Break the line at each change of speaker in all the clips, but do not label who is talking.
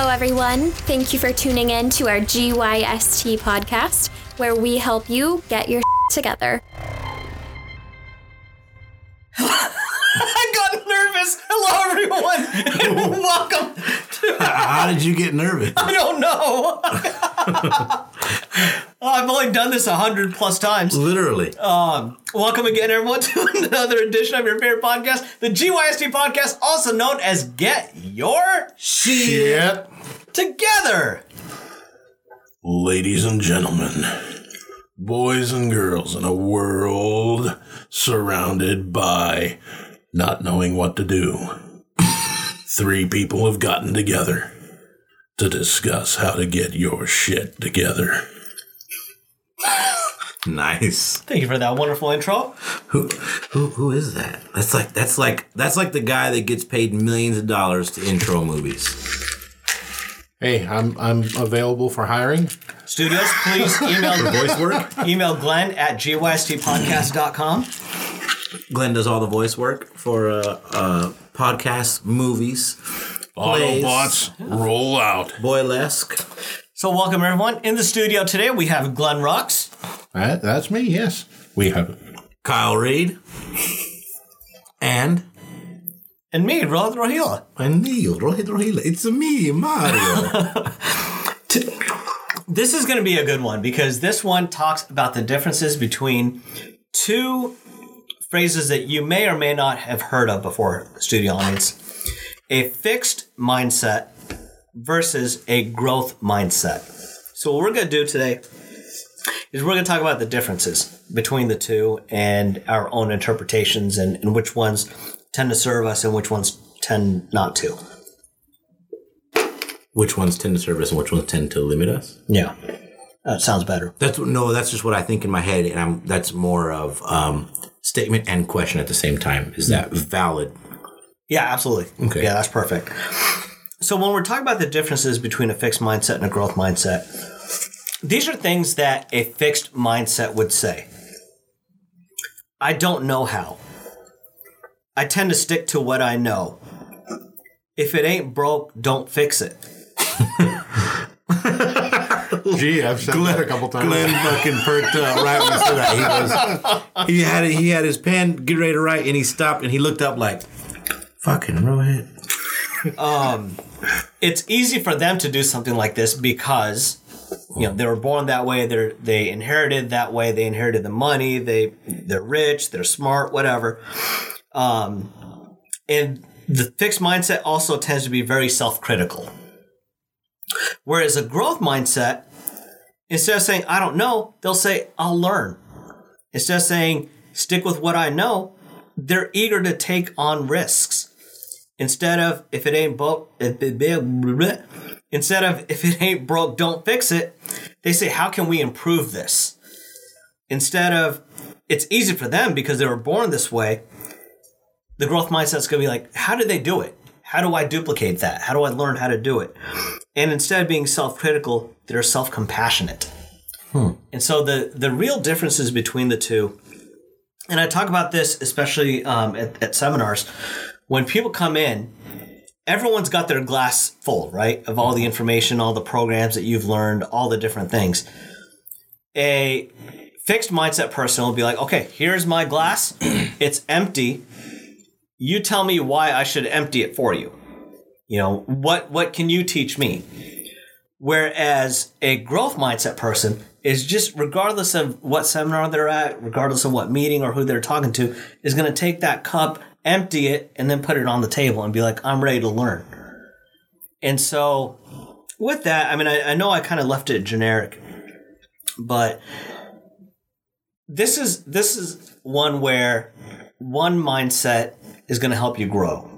Hello, everyone. Thank you for tuning in to our GYST podcast, where we help you get your together.
I got nervous. Hello, everyone. Welcome. To,
How did you get nervous?
I don't know. I've only done this a hundred plus times.
Literally.
Um, welcome again, everyone, to another edition of your favorite podcast, the GYST podcast, also known as Get Your
Shit.
Together.
Ladies and gentlemen, boys and girls in a world surrounded by not knowing what to do, three people have gotten together to discuss how to get your shit together. Nice.
Thank you for that wonderful intro.
Who, who, who is that? That's like that's like that's like the guy that gets paid millions of dollars to intro movies.
Hey, I'm I'm available for hiring.
Studios, please email
Voice work.
email Glenn at gystpodcast.com.
Glenn does all the voice work for uh, uh, podcasts, movies, plays,
Autobots, roll out.
boylesque.
So, welcome everyone. In the studio today, we have Glenn Rocks.
That, that's me. Yes, we have.
Kyle Reed, and
And me, Rod Rohila.
and me, Rohit Rohila. It's me, Mario.
This is going to be a good one because this one talks about the differences between two phrases that you may or may not have heard of before, studio audience. A fixed mindset versus a growth mindset. So, what we're going to do today is we're going to talk about the differences between the two and our own interpretations and, and which ones tend to serve us and which ones tend not to.
which ones tend to serve us and which ones tend to limit us?
Yeah. That sounds better.
That's no, that's just what I think in my head, and I'm that's more of um, statement and question at the same time. Is that valid?
Yeah, absolutely.
Okay.
Yeah, that's perfect. So when we're talking about the differences between a fixed mindset and a growth mindset, these are things that a fixed mindset would say. I don't know how. I tend to stick to what I know. If it ain't broke, don't fix it.
Gee, I've said that a couple times.
Glenn fucking perked up right when he said that. He was, he had he had his pen get ready to write, and he stopped and he looked up like, "Fucking Rohit."
it's easy for them to do something like this because you know they were born that way they they inherited that way they inherited the money they they're rich they're smart whatever. Um and the fixed mindset also tends to be very self-critical. Whereas a growth mindset instead of saying i don't know they'll say i'll learn. Instead of saying stick with what i know they're eager to take on risks instead of if it ain't broke instead of if it ain't broke don't fix it they say how can we improve this? Instead of it's easy for them because they were born this way. The growth mindset's going to be like how did they do it? How do i duplicate that? How do i learn how to do it? And instead of being self-critical they're self-compassionate. And so the the real differences between the two and i talk about this especially um, at, at seminars when people come in, everyone's got their glass full, right? Of all the mm-hmm. information, all the programs that you've learned, all the different things. A fixed mindset person will be like, okay, here's my glass. it's empty. You tell me why I should empty it for you. You know, what what can you teach me? Whereas a growth mindset person is just regardless of what seminar they're at, regardless of what meeting or who they're talking to, is going to take that cup, empty it, and then put it on the table and be like, I'm ready to learn. And so with that, I mean, I, I know I kind of left it generic, but this is this is one where one mindset is going to help you grow.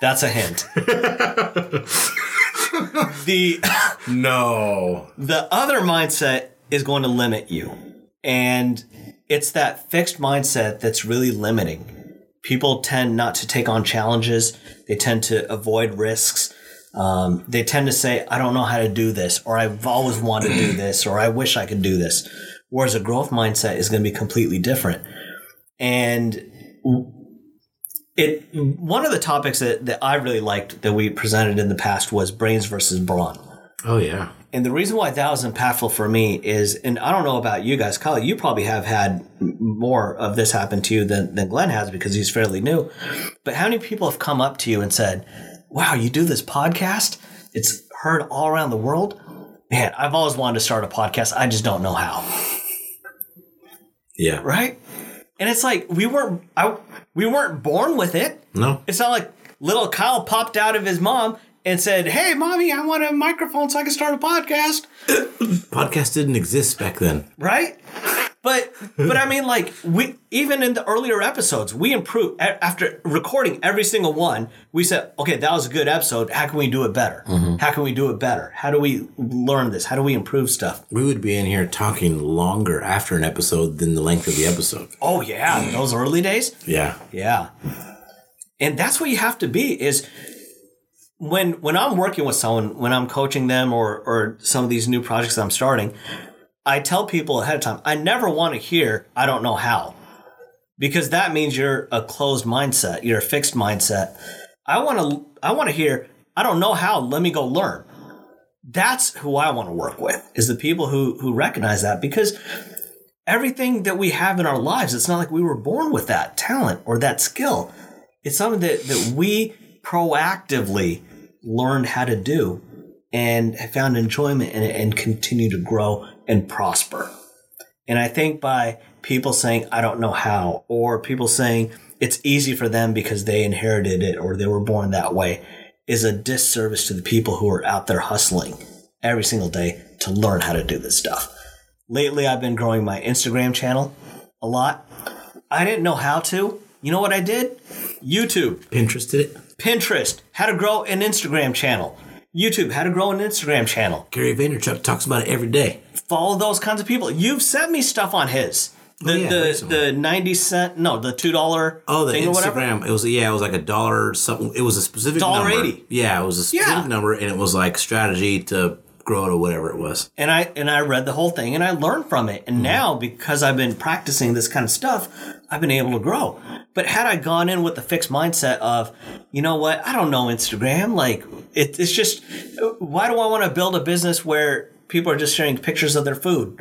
That's a hint. the
No.
the other mindset is going to limit you. And it's that fixed mindset that's really limiting. People tend not to take on challenges, they tend to avoid risks. Um, they tend to say, I don't know how to do this, or I've always wanted to do this, or I wish I could do this. Whereas a growth mindset is going to be completely different. And it one of the topics that, that I really liked that we presented in the past was brains versus brawn.
Oh yeah.
And the reason why that was impactful for me is, and I don't know about you guys, Kyle, you probably have had more of this happen to you than, than Glenn has because he's fairly new. But how many people have come up to you and said, wow, you do this podcast? It's heard all around the world. Man, I've always wanted to start a podcast. I just don't know how.
Yeah.
Right? And it's like we weren't I, we weren't born with it.
No.
It's not like little Kyle popped out of his mom and said, "Hey, mommy, I want a microphone so I can start a podcast."
Podcast didn't exist back then.
right? But but I mean, like we even in the earlier episodes, we improved after recording every single one. We said, okay, that was a good episode. How can we do it better? Mm-hmm. How can we do it better? How do we learn this? How do we improve stuff?
We would be in here talking longer after an episode than the length of the episode.
Oh yeah, those early days.
Yeah.
Yeah. And that's what you have to be is when when I'm working with someone, when I'm coaching them or or some of these new projects that I'm starting, I tell people ahead of time, I never want to hear I don't know how. Because that means you're a closed mindset, you're a fixed mindset. I want to I want to hear I don't know how, let me go learn. That's who I want to work with. Is the people who who recognize that because everything that we have in our lives, it's not like we were born with that talent or that skill. It's something that, that we proactively learned how to do and found enjoyment in it and continue to grow and prosper. And I think by people saying, I don't know how, or people saying it's easy for them because they inherited it or they were born that way, is a disservice to the people who are out there hustling every single day to learn how to do this stuff. Lately, I've been growing my Instagram channel a lot. I didn't know how to. You know what I did? YouTube,
Pinterest did it.
Pinterest, how to grow an Instagram channel. YouTube, how to grow an Instagram channel.
Gary Vaynerchuk talks about it every day.
Follow those kinds of people. You've sent me stuff on his. Oh, the
Oh, yeah,
the,
recently.
the 90 cent, no, the $2
Oh, the. Instagram. It was yeah, it was like a dollar something. It was a specific
Dollar eighty.
Yeah, it was a specific
Yeah.
number, and it was like strategy to grow or whatever it was.
and I and I read the whole thing and I learned from it.
Mm-hmm.
And now because I've been practicing this kind of stuff, I've been able to grow. But had I gone in with the fixed mindset of, you know what, I don't know Instagram, like it, it's just why do I want to build a business where people are just sharing pictures of their food?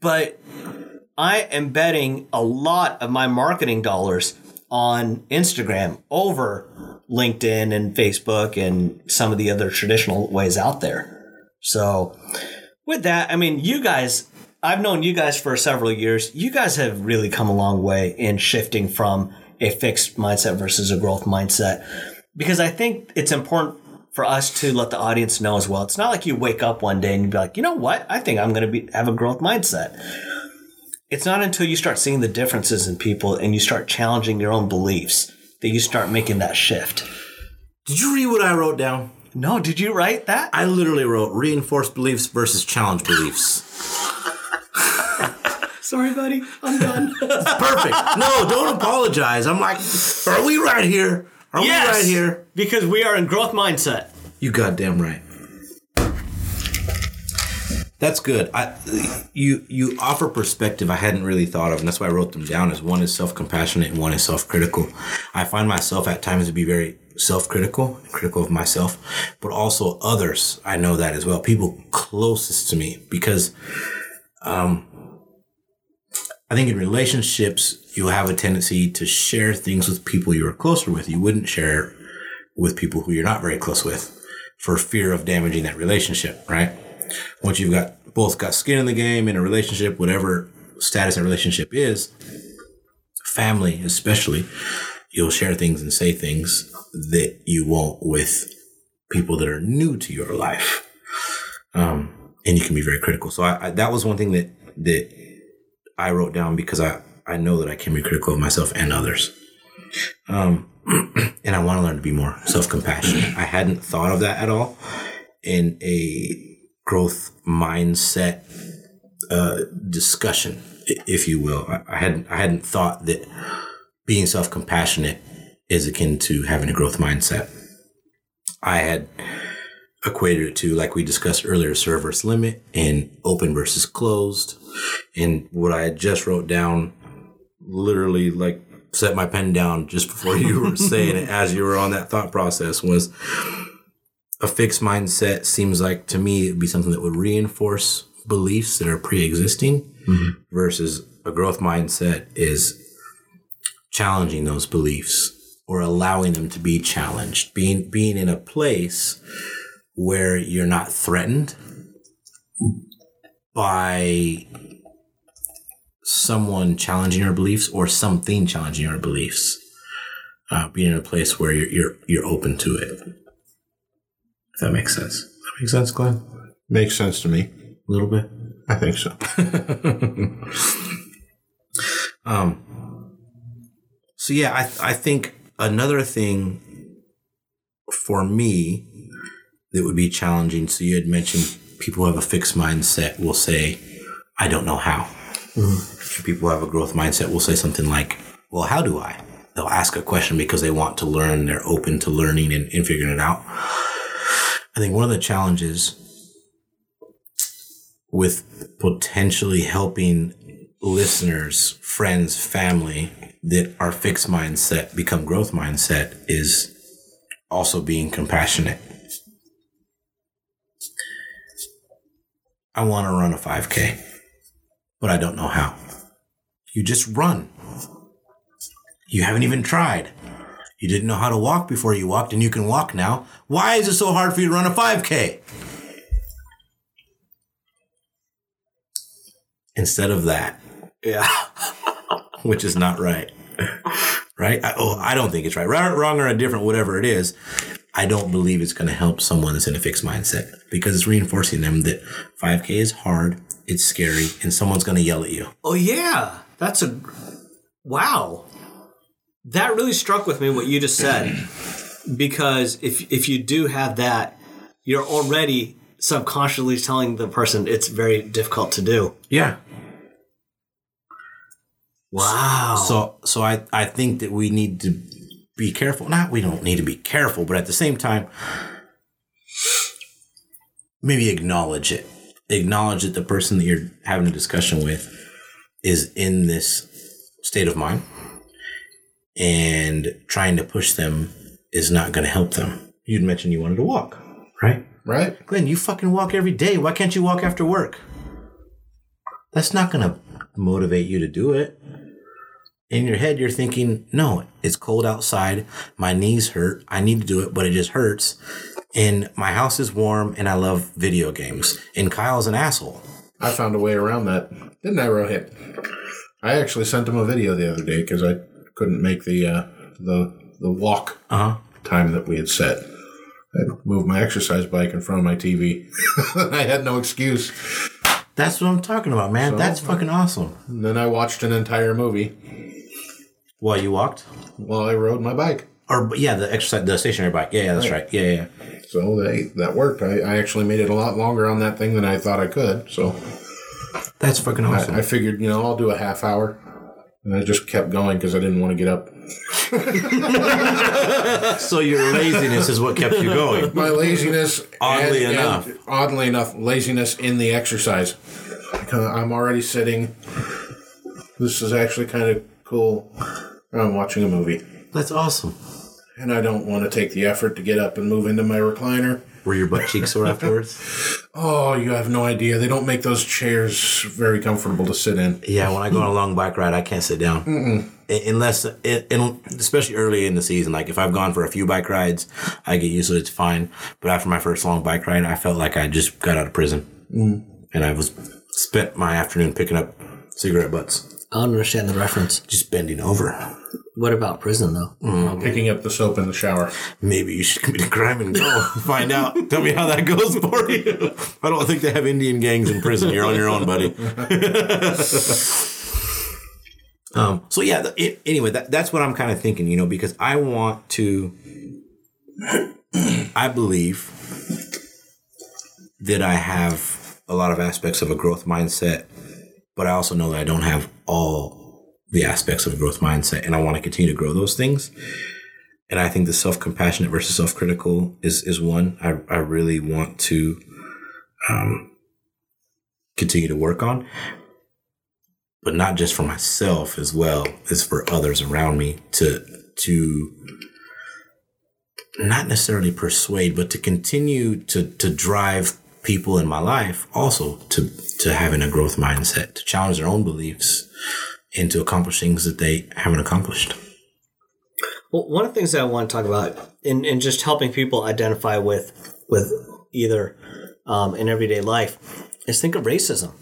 But I am betting a lot of my marketing dollars on Instagram over LinkedIn and Facebook and some of the other traditional ways out there. So, with that, I mean, you guys, I've known you guys for several years. You guys have really come a long way in shifting from a fixed mindset versus a growth mindset because I think it's important for us to let the audience know as well. It's not like you wake up one day and you be like, you know what? I think I'm going to be have a growth mindset. It's not until you start seeing the differences in people and you start challenging your own beliefs that you start making that shift.
Did you read what I wrote down?
No, did you write that?
I literally wrote reinforced beliefs versus challenge beliefs.
Sorry, buddy. I'm done.
Perfect. No, don't apologize. I'm like, are we right here? Are we right here?
Because we are in growth mindset.
You goddamn right. That's good. I you you offer perspective I hadn't really thought of, and that's why I wrote them down. As one is self compassionate and one is self critical. I find myself at times to be very self critical, critical of myself, but also others. I know that as well. People closest to me because, um, I think in relationships you'll have a tendency to share things with people you are closer with. You wouldn't share with people who you're not very close with for fear of damaging that relationship, right? Once you've got both got skin in the game in a relationship, whatever status that relationship is, family especially, you'll share things and say things that you won't with people that are new to your life. Um, and you can be very critical. So I, I, that was one thing that, that I wrote down because I, I know that I can be critical of myself and others. Um, and I want to learn to be more self compassionate. I hadn't thought of that at all in a growth mindset uh, discussion, if you will. I, I hadn't I hadn't thought that being self compassionate is akin to having a growth mindset. I had equated it to, like we discussed earlier, serve versus limit and open versus closed. And what I had just wrote down literally like set my pen down just before you were saying it, as you were on that thought process, was a fixed mindset seems like to me it would be something that would reinforce beliefs that are pre-existing mm-hmm. versus a growth mindset is challenging those beliefs or allowing them to be challenged. Being being in a place where you're not threatened by someone challenging your beliefs or something challenging your beliefs uh, being in a place where you're, you're you're open to it. If that makes sense. That makes sense glenn?
Makes sense to me.
a little bit?
I think so.
Um, so yeah, I I think another thing for me that would be challenging. So you had mentioned people who have a fixed mindset will say, "I don't know how." And People who have a growth mindset will say something like, "Well, how do I?" They'll ask a question because they want to learn. They're open to learning and, and figuring it out. I think one of the challenges with potentially helping listeners, friends, family that our fixed mindset become growth mindset is also being compassionate. I want to run a 5K, but I don't know how. You just run. You haven't even tried. You didn't know how to walk before you walked, and you can walk now. Why is it so hard for you to run a 5K? Instead of that,
Yeah.
which is not right. Right? I, oh, I don't think it's right. Right, wrong, or indifferent, whatever it is. I don't believe it's going to help someone that's in a fixed mindset because it's reinforcing them that 5K is hard, it's scary, and someone's going to yell at you.
Oh yeah, that's a wow. That really struck with me what you just said, because if if you do have that, you're already subconsciously telling the person it's very difficult to do.
Yeah.
Wow.
So, so I, I think that we need to be careful. Not we don't need to be careful, but at the same time, maybe acknowledge it. Acknowledge that the person that you're having a discussion with is in this state of mind, and trying to push them is not going to help them. You'd mentioned you wanted to walk, right?
Right?
Glenn, you fucking walk every day. Why can't you walk after work? That's not going to motivate you to do it. In your head, you're thinking, no, it's cold outside. My knees hurt. I need to do it, but it just hurts. And my house is warm and I love video games. And Kyle's an asshole.
I found a way around that, didn't I, Rohit? I actually sent him a video the other day because I couldn't make the uh, the the walk
Uh huh.
time that we had set. I moved my exercise bike in front of my TV. I had no excuse.
That's what I'm talking about, man. That's uh, fucking awesome.
And then I watched an entire movie
While you walked?
while I rode my bike.
Or, yeah, the exercise, the stationary bike. Yeah, yeah, that's right. Yeah, yeah. yeah.
So that, that worked. I, I actually made it a lot longer on that thing than I thought I could. So
That's fucking awesome.
I, I figured, you know, I'll do a half hour. And I just kept going because I didn't want to get up.
so your laziness is what kept you going.
My laziness.
Oddly
and- and
enough.
oddly enough, laziness in the exercise. I'm already sitting. This is actually kind of cool. I'm watching a movie.
That's awesome.
And I don't want to take the effort to get up and move into my recliner.
Were your butt cheeks sore afterwards?
Oh, you have no idea. They don't make those chairs very comfortable to sit in.
Yeah, when I go on a long bike ride, I can't sit down. A- Unless, it, and especially early in the season, like if I've gone for a few bike rides, I get used to it, it's fine. But after my first long bike ride, I felt like I just got out of prison. Mm. And I was spent my afternoon picking up cigarette butts,
I don't understand the reference.
just bending over.
What about prison though? Mm.
Picking up the soap in the shower.
Maybe you should commit a crime and go find out. Tell me how that goes for you. I don't think they have Indian gangs in prison. You're on your own, buddy. um, so yeah. it, anyway, that, that's what I'm kind of thinking. You know, because I want to. I believe that I have a lot of aspects of a growth mindset, but I also know that I don't have all the aspects of a growth mindset, and I want to continue to grow those things. And I think the self compassionate versus self critical is is one I I really want to um, continue to work on. But not just for myself as well as for others around me to to not necessarily persuade, but to continue to to drive people in my life also to to having a growth mindset, to challenge their own beliefs and to accomplish things that they haven't accomplished.
Well, one of the things that I want to talk about in, in just helping people identify with with either um, in everyday life is think of racism.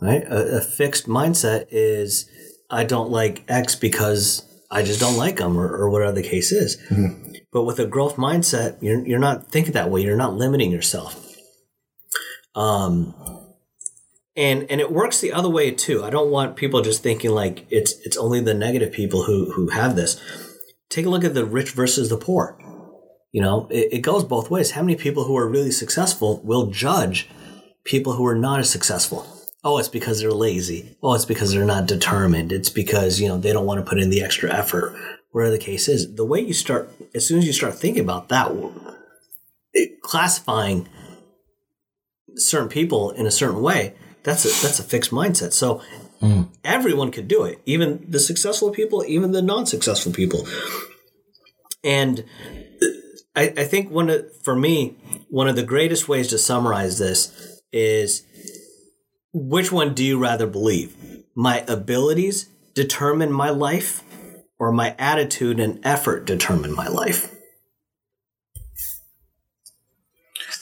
Right, a, a fixed mindset is I don't like X because I just don't like them, or, or whatever the case is. But with a growth mindset, you're you're not thinking that way. You're not limiting yourself. Um, and and it works the other way too. I don't want people just thinking like it's it's only the negative people who who have this. Take a look at the rich versus the poor. You know, it, it goes both ways. How many people who are really successful will judge people who are not as successful? Oh, it's because they're lazy. Oh, it's because they're not determined. It's because, you know, they don't want to put in the extra effort, whatever the case is. The way you start, as soon as you start thinking about that, it, classifying certain people in a certain way, that's a, that's a fixed mindset. So mm. everyone could do it, even the successful people, even the non-successful people. And uh, I, I think one of, for me, one of the greatest ways to summarize this is which one do you rather believe? My abilities determine my life, or my attitude and effort determine my life?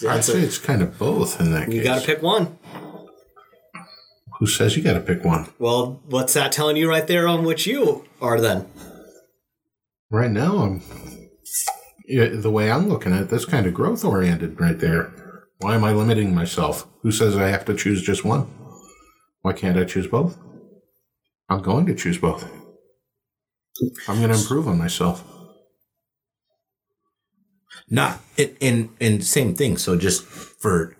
I'd say it's kind of both in that
You
case.
got to pick one.
Who says you got to pick one?
Well, what's that telling you right there on which you are then?
Right now, I'm the way I'm looking at it, that's kind of growth oriented right there. Why am I limiting myself? Who says I have to choose just one? Why can't I choose both? I'm going to choose both. I'm going to improve on myself.
Not in in, in same thing. So just for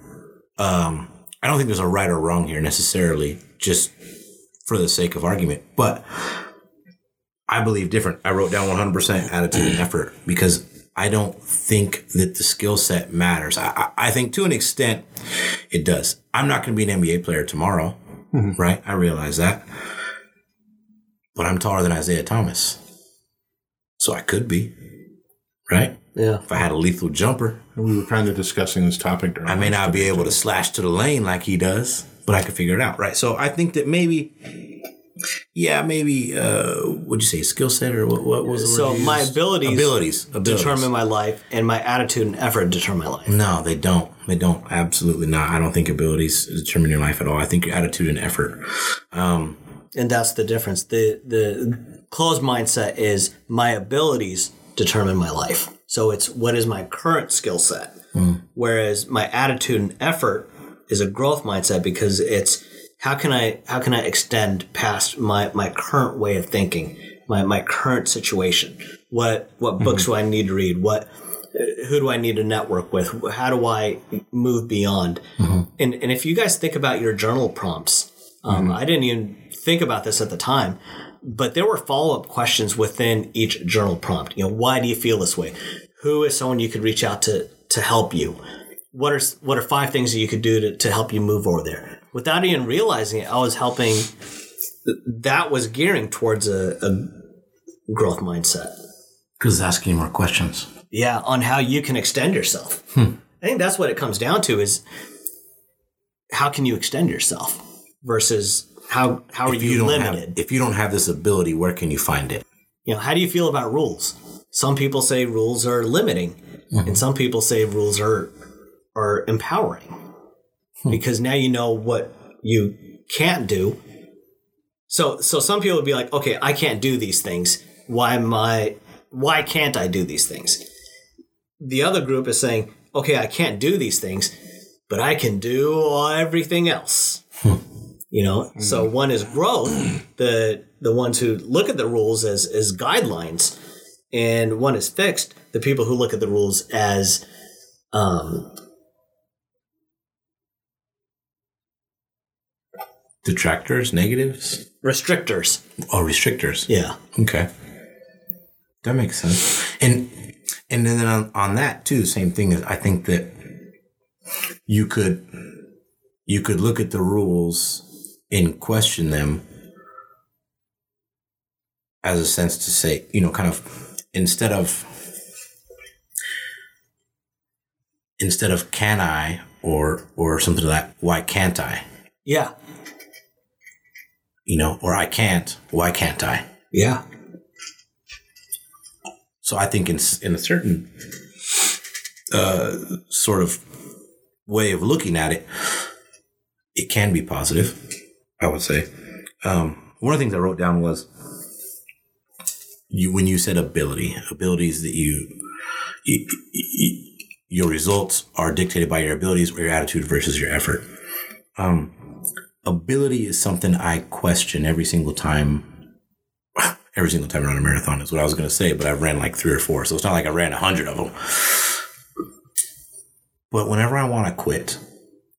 um I don't think there's a right or wrong here necessarily, just for the sake of argument. But I believe different. I wrote down 100% attitude and effort because I don't think that the skill set matters. I, I, think to an extent it does. I'm not going to be an NBA player tomorrow, mm-hmm. right? I realize that. But I'm taller than Isaiah Thomas. So I could be, right?
Yeah.
If I had a lethal jumper,
We were kind of discussing this topic during
I may not be able to slash to the lane like he does, but I could figure it out, right? So I think that maybe, yeah, maybe, uh, what'd you say, skill set or what, what was the
So
you
my abilities,
abilities, abilities.
determine my life, and my attitude and effort determine my life.
No, they don't. They don't. Absolutely not. I don't think abilities determine your life at all. I think your attitude and effort. Um,
and that's the difference. The the closed mindset is my abilities determine my life. So it's what is my current skill set. Whereas my attitude and effort is a growth mindset because it's how can I how can I extend past my my current way of thinking, my my current situation. What what mm-hmm. books do I need to read? What who do I need to network with? How do I move beyond? Mm-hmm. And and if you guys think about your journal prompts, um, mm-hmm. I didn't even think about this at the time, but there were follow up questions within each journal prompt. You know, why do you feel this way? Who is someone you could reach out to to help you? What are what are five things that you could do to, to help you move over there? Without even realizing it, I was helping. That was gearing towards a, a growth mindset.
because it's asking more questions.
Yeah, on how you can extend yourself. Hmm. I think that's what it comes down to is how can you extend yourself versus how how are
If
you,
you
limited?
have, if you don't have this ability, where can you find it?
you know, how do you feel about rules? Some people say rules are limiting, mm-hmm. and some people say rules are are empowering Hmm. because now you know what you can't do. So so some people would be like, okay, I can't do these things. Why am I? Why can't I do these things? The other group is saying, okay, I can't do these things, but I can do everything else. Hmm. You know, hmm. so one is growth, the the ones who look at the rules as as guidelines, and one is fixed, the people who look at the rules as um,
Detractors, negatives,
restrictors.
or restrictors.
Yeah,
Okay. That makes sense. And and then on, on that too, same thing is I think that you could you could look at the rules and question them as a sense to say, you know, kind of instead of instead of can I or or something like that, why can't I?
Yeah.
You know, or I can't, why can't I?
Yeah.
So I think in in a certain uh, sort of way of looking at it, it can be positive. I would say. Um, one of the things I wrote down was you when you said ability, abilities that you, you, you your results are dictated by your abilities or your attitude versus your effort. Um, ability is something I question every single time every single time I run a marathon is what I was going to say, but I've ran like three or four. So it's not like I ran a hundred of them. But whenever I want to quit,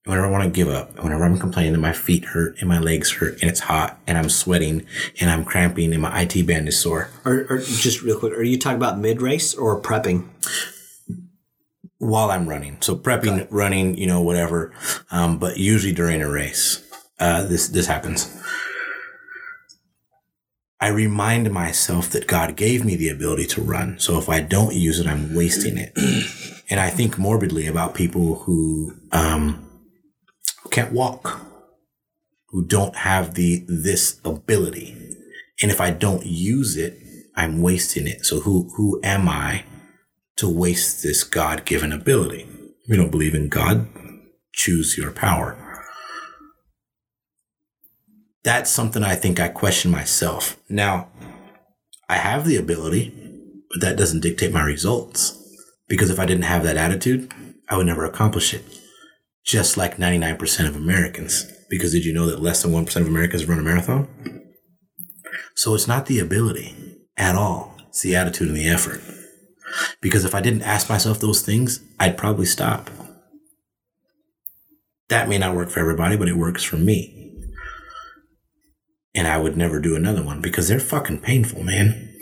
whenever I want to give up, whenever I'm complaining that my feet hurt and my legs hurt and it's hot and I'm sweating and I'm cramping and my IT band is sore.
Or, or just real quick, are you talking about mid race or prepping?
While I'm running. So prepping, running, you know, whatever. Um, but usually during a race, uh, this, this happens. I remind myself that God gave me the ability to run. So if I don't use it, I'm wasting it. and I think morbidly about people who, um, can't walk, who don't have the, this ability. And if I don't use it, I'm wasting it. So who, who am I to waste this God given ability? We don't believe in God. Choose your power that's something I think I question myself. Now, I have the ability, but that doesn't dictate my results. Because if I didn't have that attitude, I would never accomplish it. Just like 99% of Americans. Because did you know that less than 1% of Americans run a marathon? So it's not the ability at all. It's the attitude and the effort. Because if I didn't ask myself those things, I'd probably stop. That may not work for everybody, but it works for me and I would never do another one because they're fucking painful, man.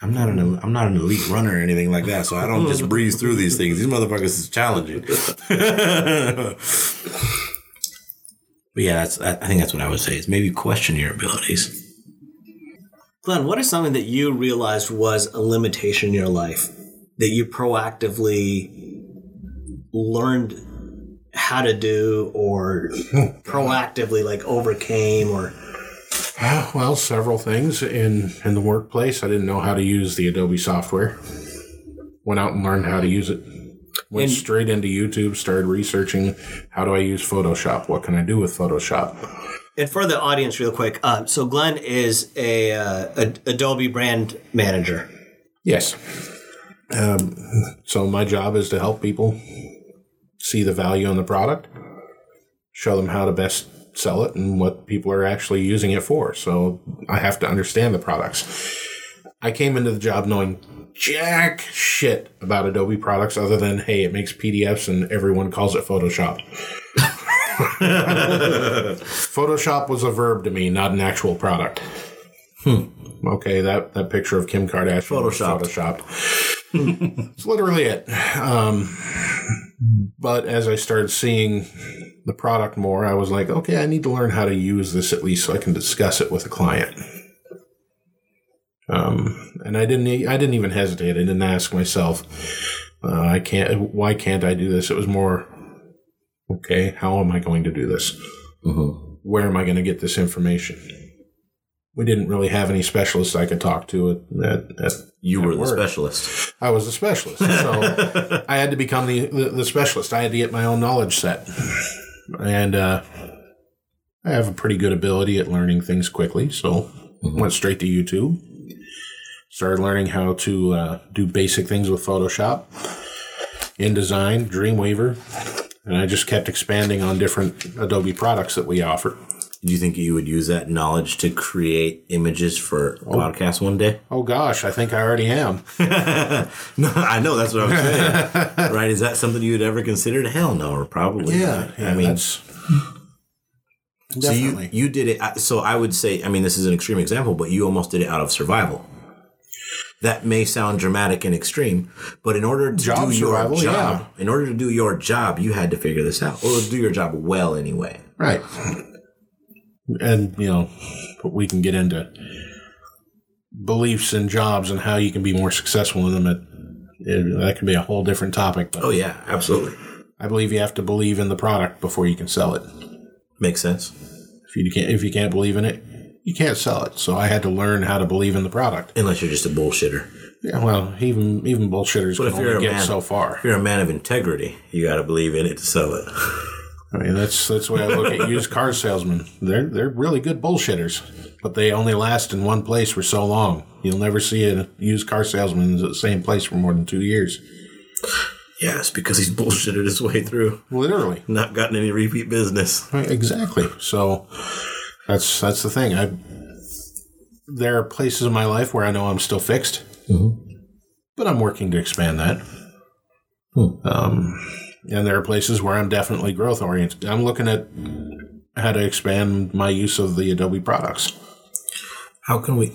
I'm not an I'm not an elite runner or anything like that, so I don't just breeze through these things. These motherfuckers is challenging. but yeah, that's I think that's what I would say is maybe question your abilities.
Glenn, what is something that you realized was a limitation in your life that you proactively learned how to do or hmm. proactively like overcame or
well, several things in in the workplace. I didn't know how to use the Adobe software. Went out and learned how to use it. Went and, straight into YouTube. Started researching how do I use Photoshop. What can I do with Photoshop?
And for the audience, real quick, uh, so Glenn is a, uh, a, Adobe brand manager.
Yes. Um, so my job is to help people see the value in the product, show them how to best sell it and what people are actually using it for. So I have to understand the products. I came into the job knowing jack shit about Adobe products other than, hey, it makes PDFs and everyone calls it Photoshop. Photoshop was a verb to me, not an actual product. Hmm. Okay, that, that picture of Kim Kardashian
Photoshop.
Photoshopped. it's literally it. Um, but as I started seeing the product more, I was like, okay, I need to learn how to use this at least so I can discuss it with a client. Um, and I didn't, I didn't even hesitate. I didn't ask myself, uh, I can't, why can't I do this? It was more, okay, how am I going to do this? Mm-hmm. Where am I going to get this information? We didn't really have any specialists I could talk to at, at, at
you were the specialist.
I was the specialist. So I had to become the, the, the, specialist. I had to get my own knowledge set and uh, I have a pretty good ability at learning things quickly. So mm-hmm. went straight to YouTube. Started learning how to uh, do basic things with Photoshop, InDesign, Dreamweaver, and I just kept expanding on different Adobe products that we offer.
Do you think you would use that knowledge to create images for oh. podcasts one day?
Oh gosh, I think I already am.
no, I know that's what I'm saying. right? Is that something you would ever consider? Hell no, or probably.
Yeah, yeah I mean, that's
definitely. So you you did it. So I would say, I mean, this is an extreme example, but you almost did it out of survival. That may sound dramatic and extreme, but in order to job do survival, your job, yeah. in order to do your job, you had to figure this out, or do your job well anyway.
Right. And you know, we can get into beliefs and jobs and how you can be more successful in them. It, it, that can be a whole different topic. But
Oh yeah, absolutely.
I believe you have to believe in the product before you can sell it.
Makes sense.
If you can't, if you can't believe in it, you can't sell it. So I had to learn how to believe in the product.
Unless you're just a bullshitter.
Yeah, well, even even bullshitters
But
can
if you're a
get
man,
so far.
if you're a man of integrity, you got to believe in it to sell it.
I mean, that's that's the way I look at used car salesmen. They're they're really good bullshitters, but they only last in one place for so long. You'll never see a used car salesman in the same place for more than two years.
Yes, because he's bullshitted his way through,
Literally,
not gotten any repeat business.
Right, exactly. So that's that's the thing. I there are places in my life where I know I'm still fixed, but I'm working to expand that. Um, and there are places where I'm definitely growth oriented. I'm looking at how to expand my use of the Adobe products.
How can we?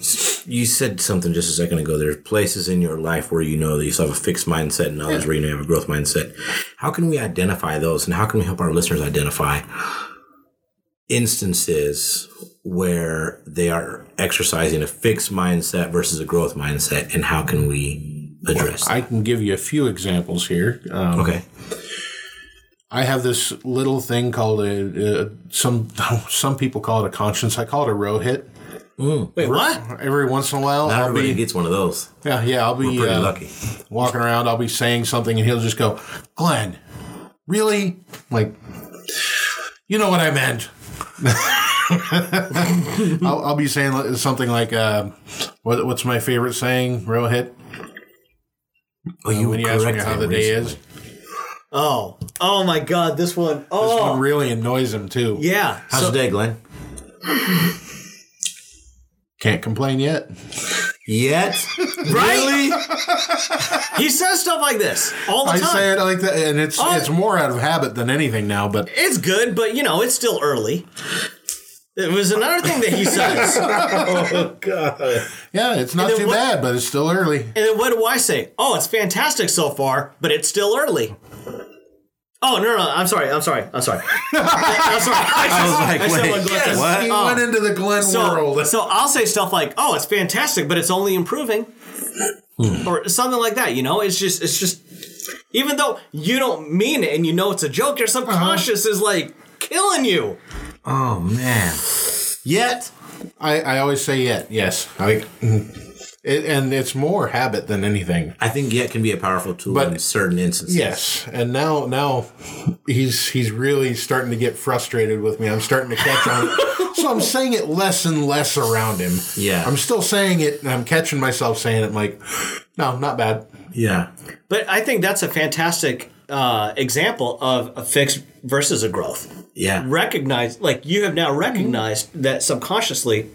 You said something just a second ago. There's places in your life where you know that you still have a fixed mindset, and others where you know you have a growth mindset. How can we identify those, and how can we help our listeners identify instances where they are exercising a fixed mindset versus a growth mindset, and how can we address?
I can give you a few examples here. Um,
okay.
I have this little thing called a, a some some people call it a conscience. I call it a Rohit.
Wait, what?
Every once in a while,
Not
I'll
everybody
be
gets one of those.
yeah yeah I'll be
Pretty
uh,
lucky.
walking around. I'll be saying something, and he'll just go, "Glenn, really?" Like, you know what I meant. I'll, I'll be saying something like, uh, what, "What's my favorite saying?" Rohit.
Oh, you
when you ask me how the day is,
Oh, oh my God! This one.
this one oh. really annoys him too.
yeah.
How's
So-
the day, Glenn?
Can't complain yet.
Yet?
Right? he says stuff like this all the
I
time.
say it like that, and it's
Oh.
it's more out of habit than anything now. But
It's good, but you know, it's still early. It was another thing that he says. Oh, God!
yeah, it's not
then
too
what-
bad, but it's still early.
And then what do I say? Oh, it's fantastic so far, but it's still early. Oh no, no, I'm sorry, I'm sorry, I'm sorry. I'm sorry. I,
was like,
I
wait,
what Glenn said.
what?
He
Oh.
went into the Glenn
So,
world.
so I'll say stuff like, "Oh, it's fantastic, but it's only improving," hmm. or something like that. You know, it's just, it's just, even though you don't mean it and you know it's a joke, your uh-huh. subconscious is like killing you.
Oh, man. Yet?
I, I always say yet. Yes. I, it, and it's more habit than anything.
I think yet can be a powerful tool
But-
in certain instances.
Yes. And now now he's he's really starting to get frustrated with me. I'm starting to catch on. so I'm saying it less and less around him.
Yeah.
I'm still saying it and I'm catching myself saying it. I'm like, no, not bad.
Yeah.
But I think that's a fantastic uh, example of a fix versus a growth.
Yeah.
Recognize, like you have now recognized that subconsciously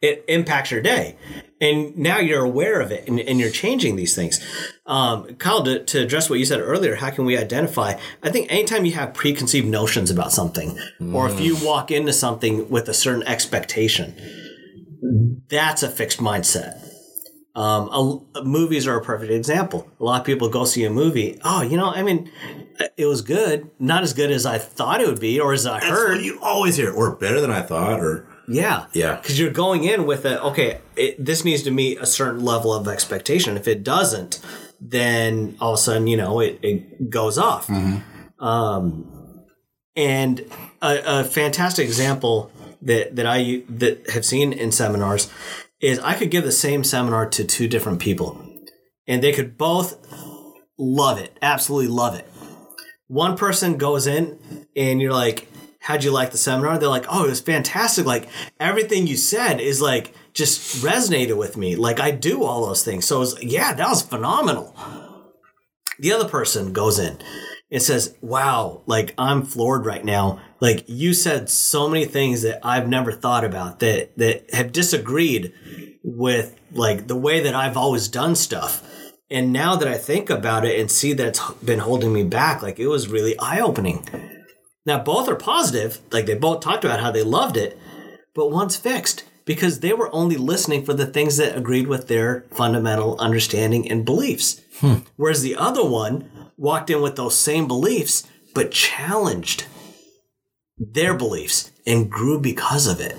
it impacts your day. And now you're aware of it and, and you're changing these things. Um, Kyle, to, to address what you said earlier, how can we identify? I think anytime you have preconceived notions about something, or if you walk into something with a certain expectation, that's a fixed mindset. Um, a, movies are a perfect example. A lot of people go see a movie. Oh, you know, I mean, it was good. Not as good as I thought it would be, or as I
That's
heard.
you always hear. Or better than I thought, or
yeah,
Yeah.
Because you're going in with a okay. It, this needs to meet a certain level of expectation. If it doesn't, then all of a sudden, you know, it, it goes off. Um, and a, a fantastic example that that I that have seen in seminars is I could give the same seminar to two different people, and they could both love it, absolutely love it. One person goes in, and you're like, "How'd you like the seminar?" They're like, "Oh, it was fantastic! Like everything you said is like just resonated with me. Like I do all those things. So was, yeah, that was phenomenal." The other person goes in and says, Wow, like I'm floored right now. Like you said so many things that I've never thought about that that have disagreed with like the way that I've always done stuff. And now that I think about it and see that it's been holding me back, like it was really eye opening. Now both are positive, like they both talked about how they loved it, but one's fixed because they were only listening for the things that agreed with their fundamental understanding and beliefs. Hmm. Whereas the other one walked in with those same beliefs, but challenged their beliefs and grew because of it.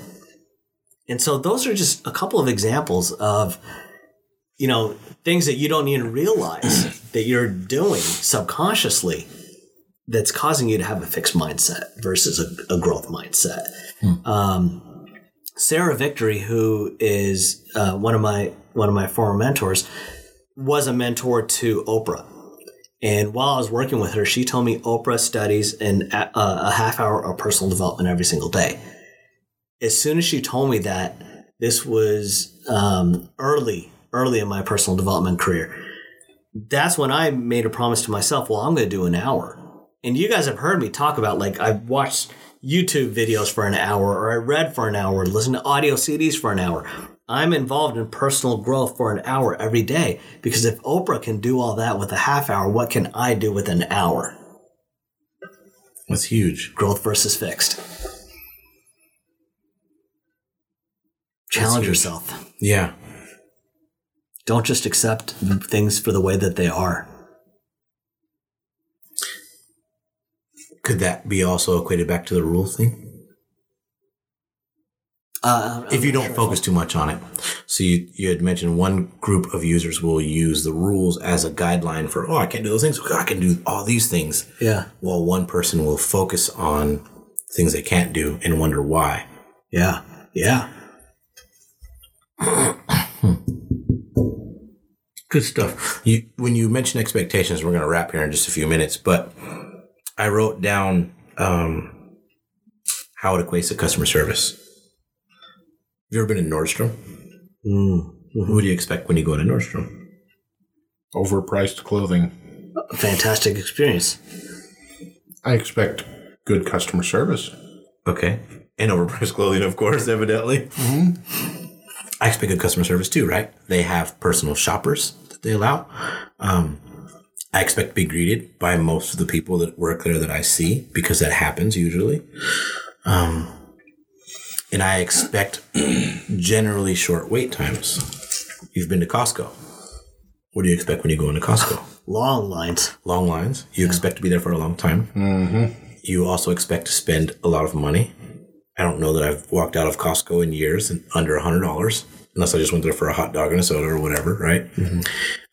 And so those are just a couple of examples of, you know, things that you don't even realize that you're doing subconsciously that's causing you to have a fixed mindset versus a, a growth mindset. Um, Sarah Victory, who is uh, one of my one of my former mentors, was a mentor to Oprah. And while I was working with her, she told me Oprah studies in a, a half hour of personal development every single day. As soon as she told me that, this was um, early, early in my personal development career. That's when I made a promise to myself. Well, I'm going to do an hour. And you guys have heard me talk about like I've watched YouTube videos for an hour, or I read for an hour, listened to audio CDs for an hour. I'm involved in personal growth for an hour every day because if Oprah can do all that with a half hour, what can I do with an hour?
That's huge.
Growth versus fixed. Challenge yourself.
Yeah.
Don't just accept things for the way that they are.
Could that be also equated back to the rule thing?
Uh,
if you don't focus too much on it. So you, you had mentioned one group of users will use the rules as a guideline for, oh, I can't do those things. I can do all these things.
yeah,
While one person will focus on things they can't do and wonder why.
yeah, yeah.
Good stuff. You, when you mention expectations, we're going to wrap here in just a few minutes, but I wrote down um, how it equates to customer service. Have you ever been in Nordstrom?
Mm.
What do you expect when you go to Nordstrom?
Overpriced clothing.
Fantastic experience.
I expect good customer service.
Okay. And overpriced clothing, of course, evidently. Hmm. I expect good customer service too, right? They have personal shoppers that they allow. Um, I expect to be greeted by most of the people that work there that I see because that happens usually. Um, and I expect generally short wait times. You've been to Costco. What do you expect when you go into Costco?
Long lines.
long lines. You expect to be there for a long time. Mm-hmm. You also expect to spend a lot of money. I don't know that I've walked out of Costco in years and under a hundred dollars, unless I just went there for a hot dog and a soda or whatever, right? Mm-hmm.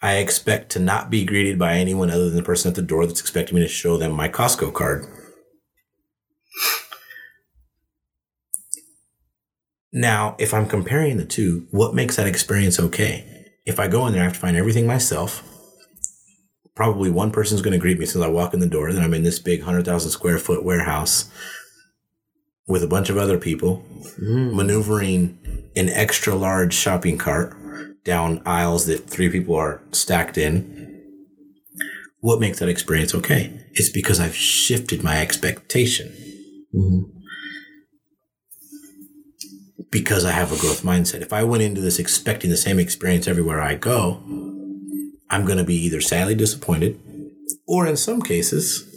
I expect to not be greeted by anyone other than the person at the door that's expecting me to show them my Costco card. Now, if I'm comparing the two, what makes that experience okay? If I go in there, I have to find everything myself probably one person's going to greet me since I walk in the door. Then I'm in this big 100,000 square foot warehouse with a bunch of other people mm. maneuvering an extra large shopping cart down aisles that three people are stacked in. What makes that experience okay? It's because I've shifted my expectation. Mm-hmm. Because I have a growth mindset. If I went into this expecting the same experience everywhere I go, I'm going to be either sadly disappointed or in some cases,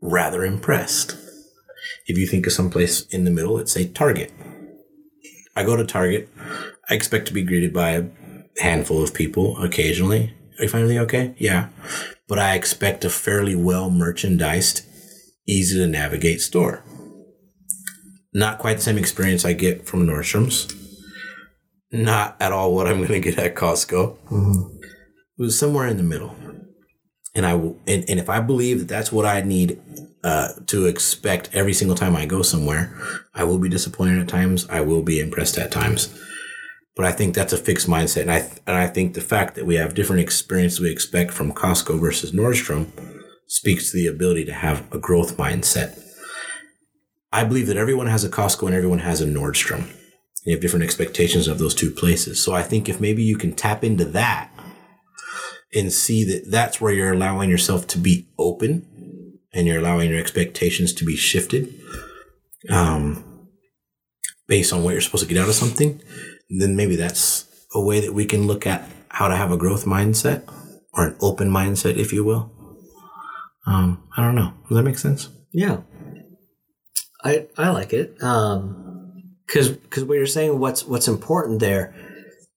rather impressed. If you think of someplace in the middle, let's say Target. I go to Target. I expect to be greeted by a handful of people occasionally. Are you find everything okay? Yeah. But I expect a fairly well merchandised, easy to navigate store. Not quite the same experience I get from Nordstrom's not at all what I'm going to get at Costco. Mm-hmm. It was somewhere in the middle. And I will, and, and if I believe that that's what I need uh, to expect every single time I go somewhere, I will be disappointed at times. I will be impressed at times. But I think that's a fixed mindset, and I and I think the fact that we have different experiences we expect from Costco versus Nordstrom speaks to the ability to have a growth mindset. I believe that everyone has a Costco and everyone has a Nordstrom. You have different expectations of those two places. So I think if maybe you can tap into that and see that that's where you're allowing yourself to be open and you're allowing your expectations to be shifted um, based on what you're supposed to get out of something, then maybe that's a way that we can look at how to have a growth mindset or an open mindset, if you will. Um, I don't know. Does that make sense?
Yeah. I I like it. Um cuz cuz what you're saying what's what's important there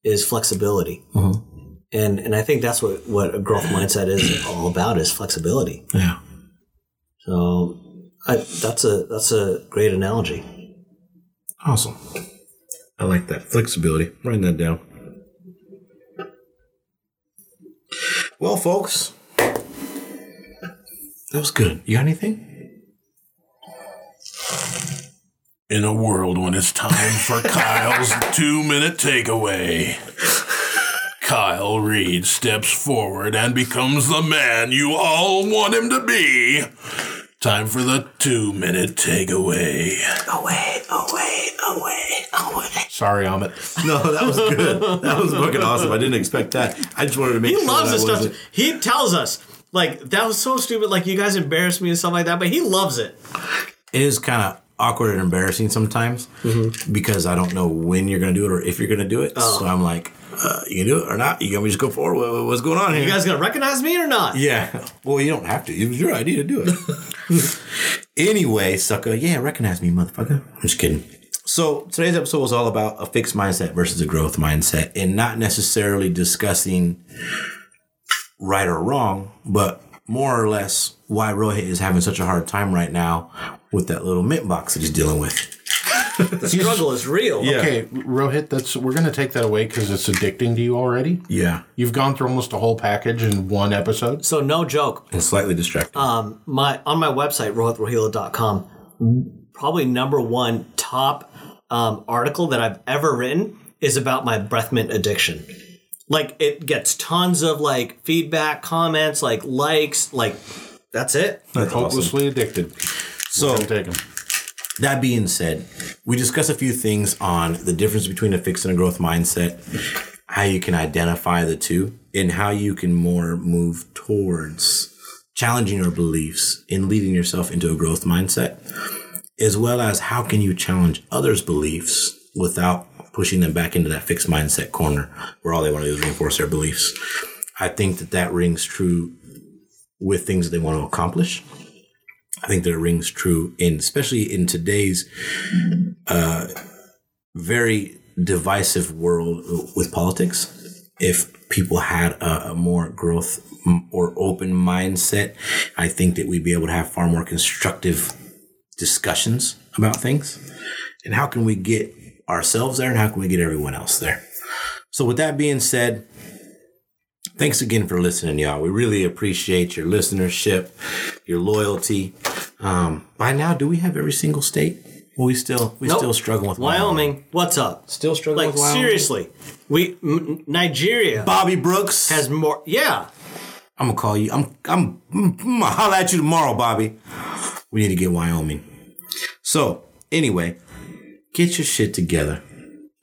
is flexibility. And and I think that's what what a growth mindset is all about is flexibility.
Yeah.
So I, that's a that's a great analogy.
Awesome. I like that flexibility. Writing that down. Well, folks, that was good. You got anything?
In a world when it's time for Kyle's two minute takeaway, Kyle Reed steps forward and becomes the man you all want him to be. Time for the two minute takeaway.
Away, away, away, away.
Sorry, Amit.
No, that was good. That was fucking awesome. I didn't expect that. I just wanted to make
He
sure
loves this stuff.
wasn't-
He tells us like that was so stupid. Like you guys embarrassed me and stuff like that, but he loves it.
It is kind of awkward and embarrassing sometimes mm-hmm. because I don't know when you're going to do it or if you're going to do it. Oh. So I'm like, uh, you can do it or not. You me just go forward. What- What's going on here?
You guys gonna recognize me or not?
Yeah. Well, you don't have to. It was your idea to do it. anyway, sucker. Yeah, recognize me, motherfucker. I'm just kidding. So today's episode was all about a fixed mindset versus a growth mindset, and not necessarily discussing right or wrong, but more or less why Rohit is having such a hard time right now with that little mint box that he's dealing with.
The struggle is real.
Okay, Rohit, that's we're gonna take that away because it's addicting to you already.
Yeah.
You've gone through almost a whole package in one episode.
So no joke.
And slightly distracting.
Um, my on my website rohitrohila.com, probably number one top um, article that I've ever written is about my breath mint addiction. Like it gets tons of like feedback, comments, like likes, like that's it.
That's awesome.
Hopelessly addicted.
So
Come take 'em.
That being said, we discuss a few things on the difference between a fixed and a growth mindset, how you can identify the two, and how you can more move towards challenging your beliefs and leading yourself into a growth mindset, as well as how can you challenge others' beliefs without pushing them back into that fixed mindset corner where all they want to do is reinforce their beliefs. I think that that rings true with things that they want to accomplish. I think that it rings true in especially in today's uh, very divisive world with politics. If people had a, a more growth or open mindset, I think that we'd be able to have far more constructive discussions about things. And how can we get ourselves there and how can we get everyone else there? So, with that being said, thanks again for listening, y'all. We really appreciate your listenership, your loyalty. Um, by now, do we have every single state? Well, we still we
Nope.
still struggle with
Wyoming, what's up?
Still struggling
Like
with Wyoming.
seriously, we M- Nigeria
Bobby Brooks
has more. Yeah,
I'm gonna call you. I'm I'm, I'm gonna holler at you tomorrow, Bobby. We need to get Wyoming. So anyway, get your shit together.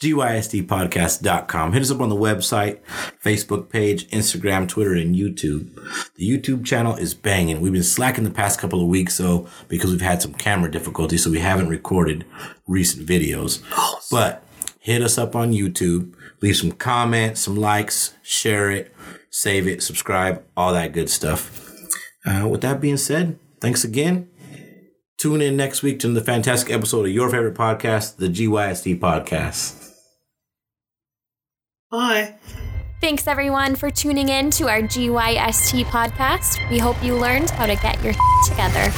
GYSTpodcast.com. Hit us up on the website, Facebook page, Instagram, Twitter, and YouTube. The YouTube channel is banging. We've been slacking the past couple of weeks, though, because we've had some camera difficulties, so we haven't recorded recent videos. But hit us up on YouTube. Leave some comments, some likes, share it, save it, subscribe, all that good stuff. Uh, with that being said, thanks again. Tune in next week to the fantastic episode of your favorite podcast, the GYST Podcast.
Bye.
Thanks everyone for tuning in to our GYST podcast. We hope you learned how to get your together.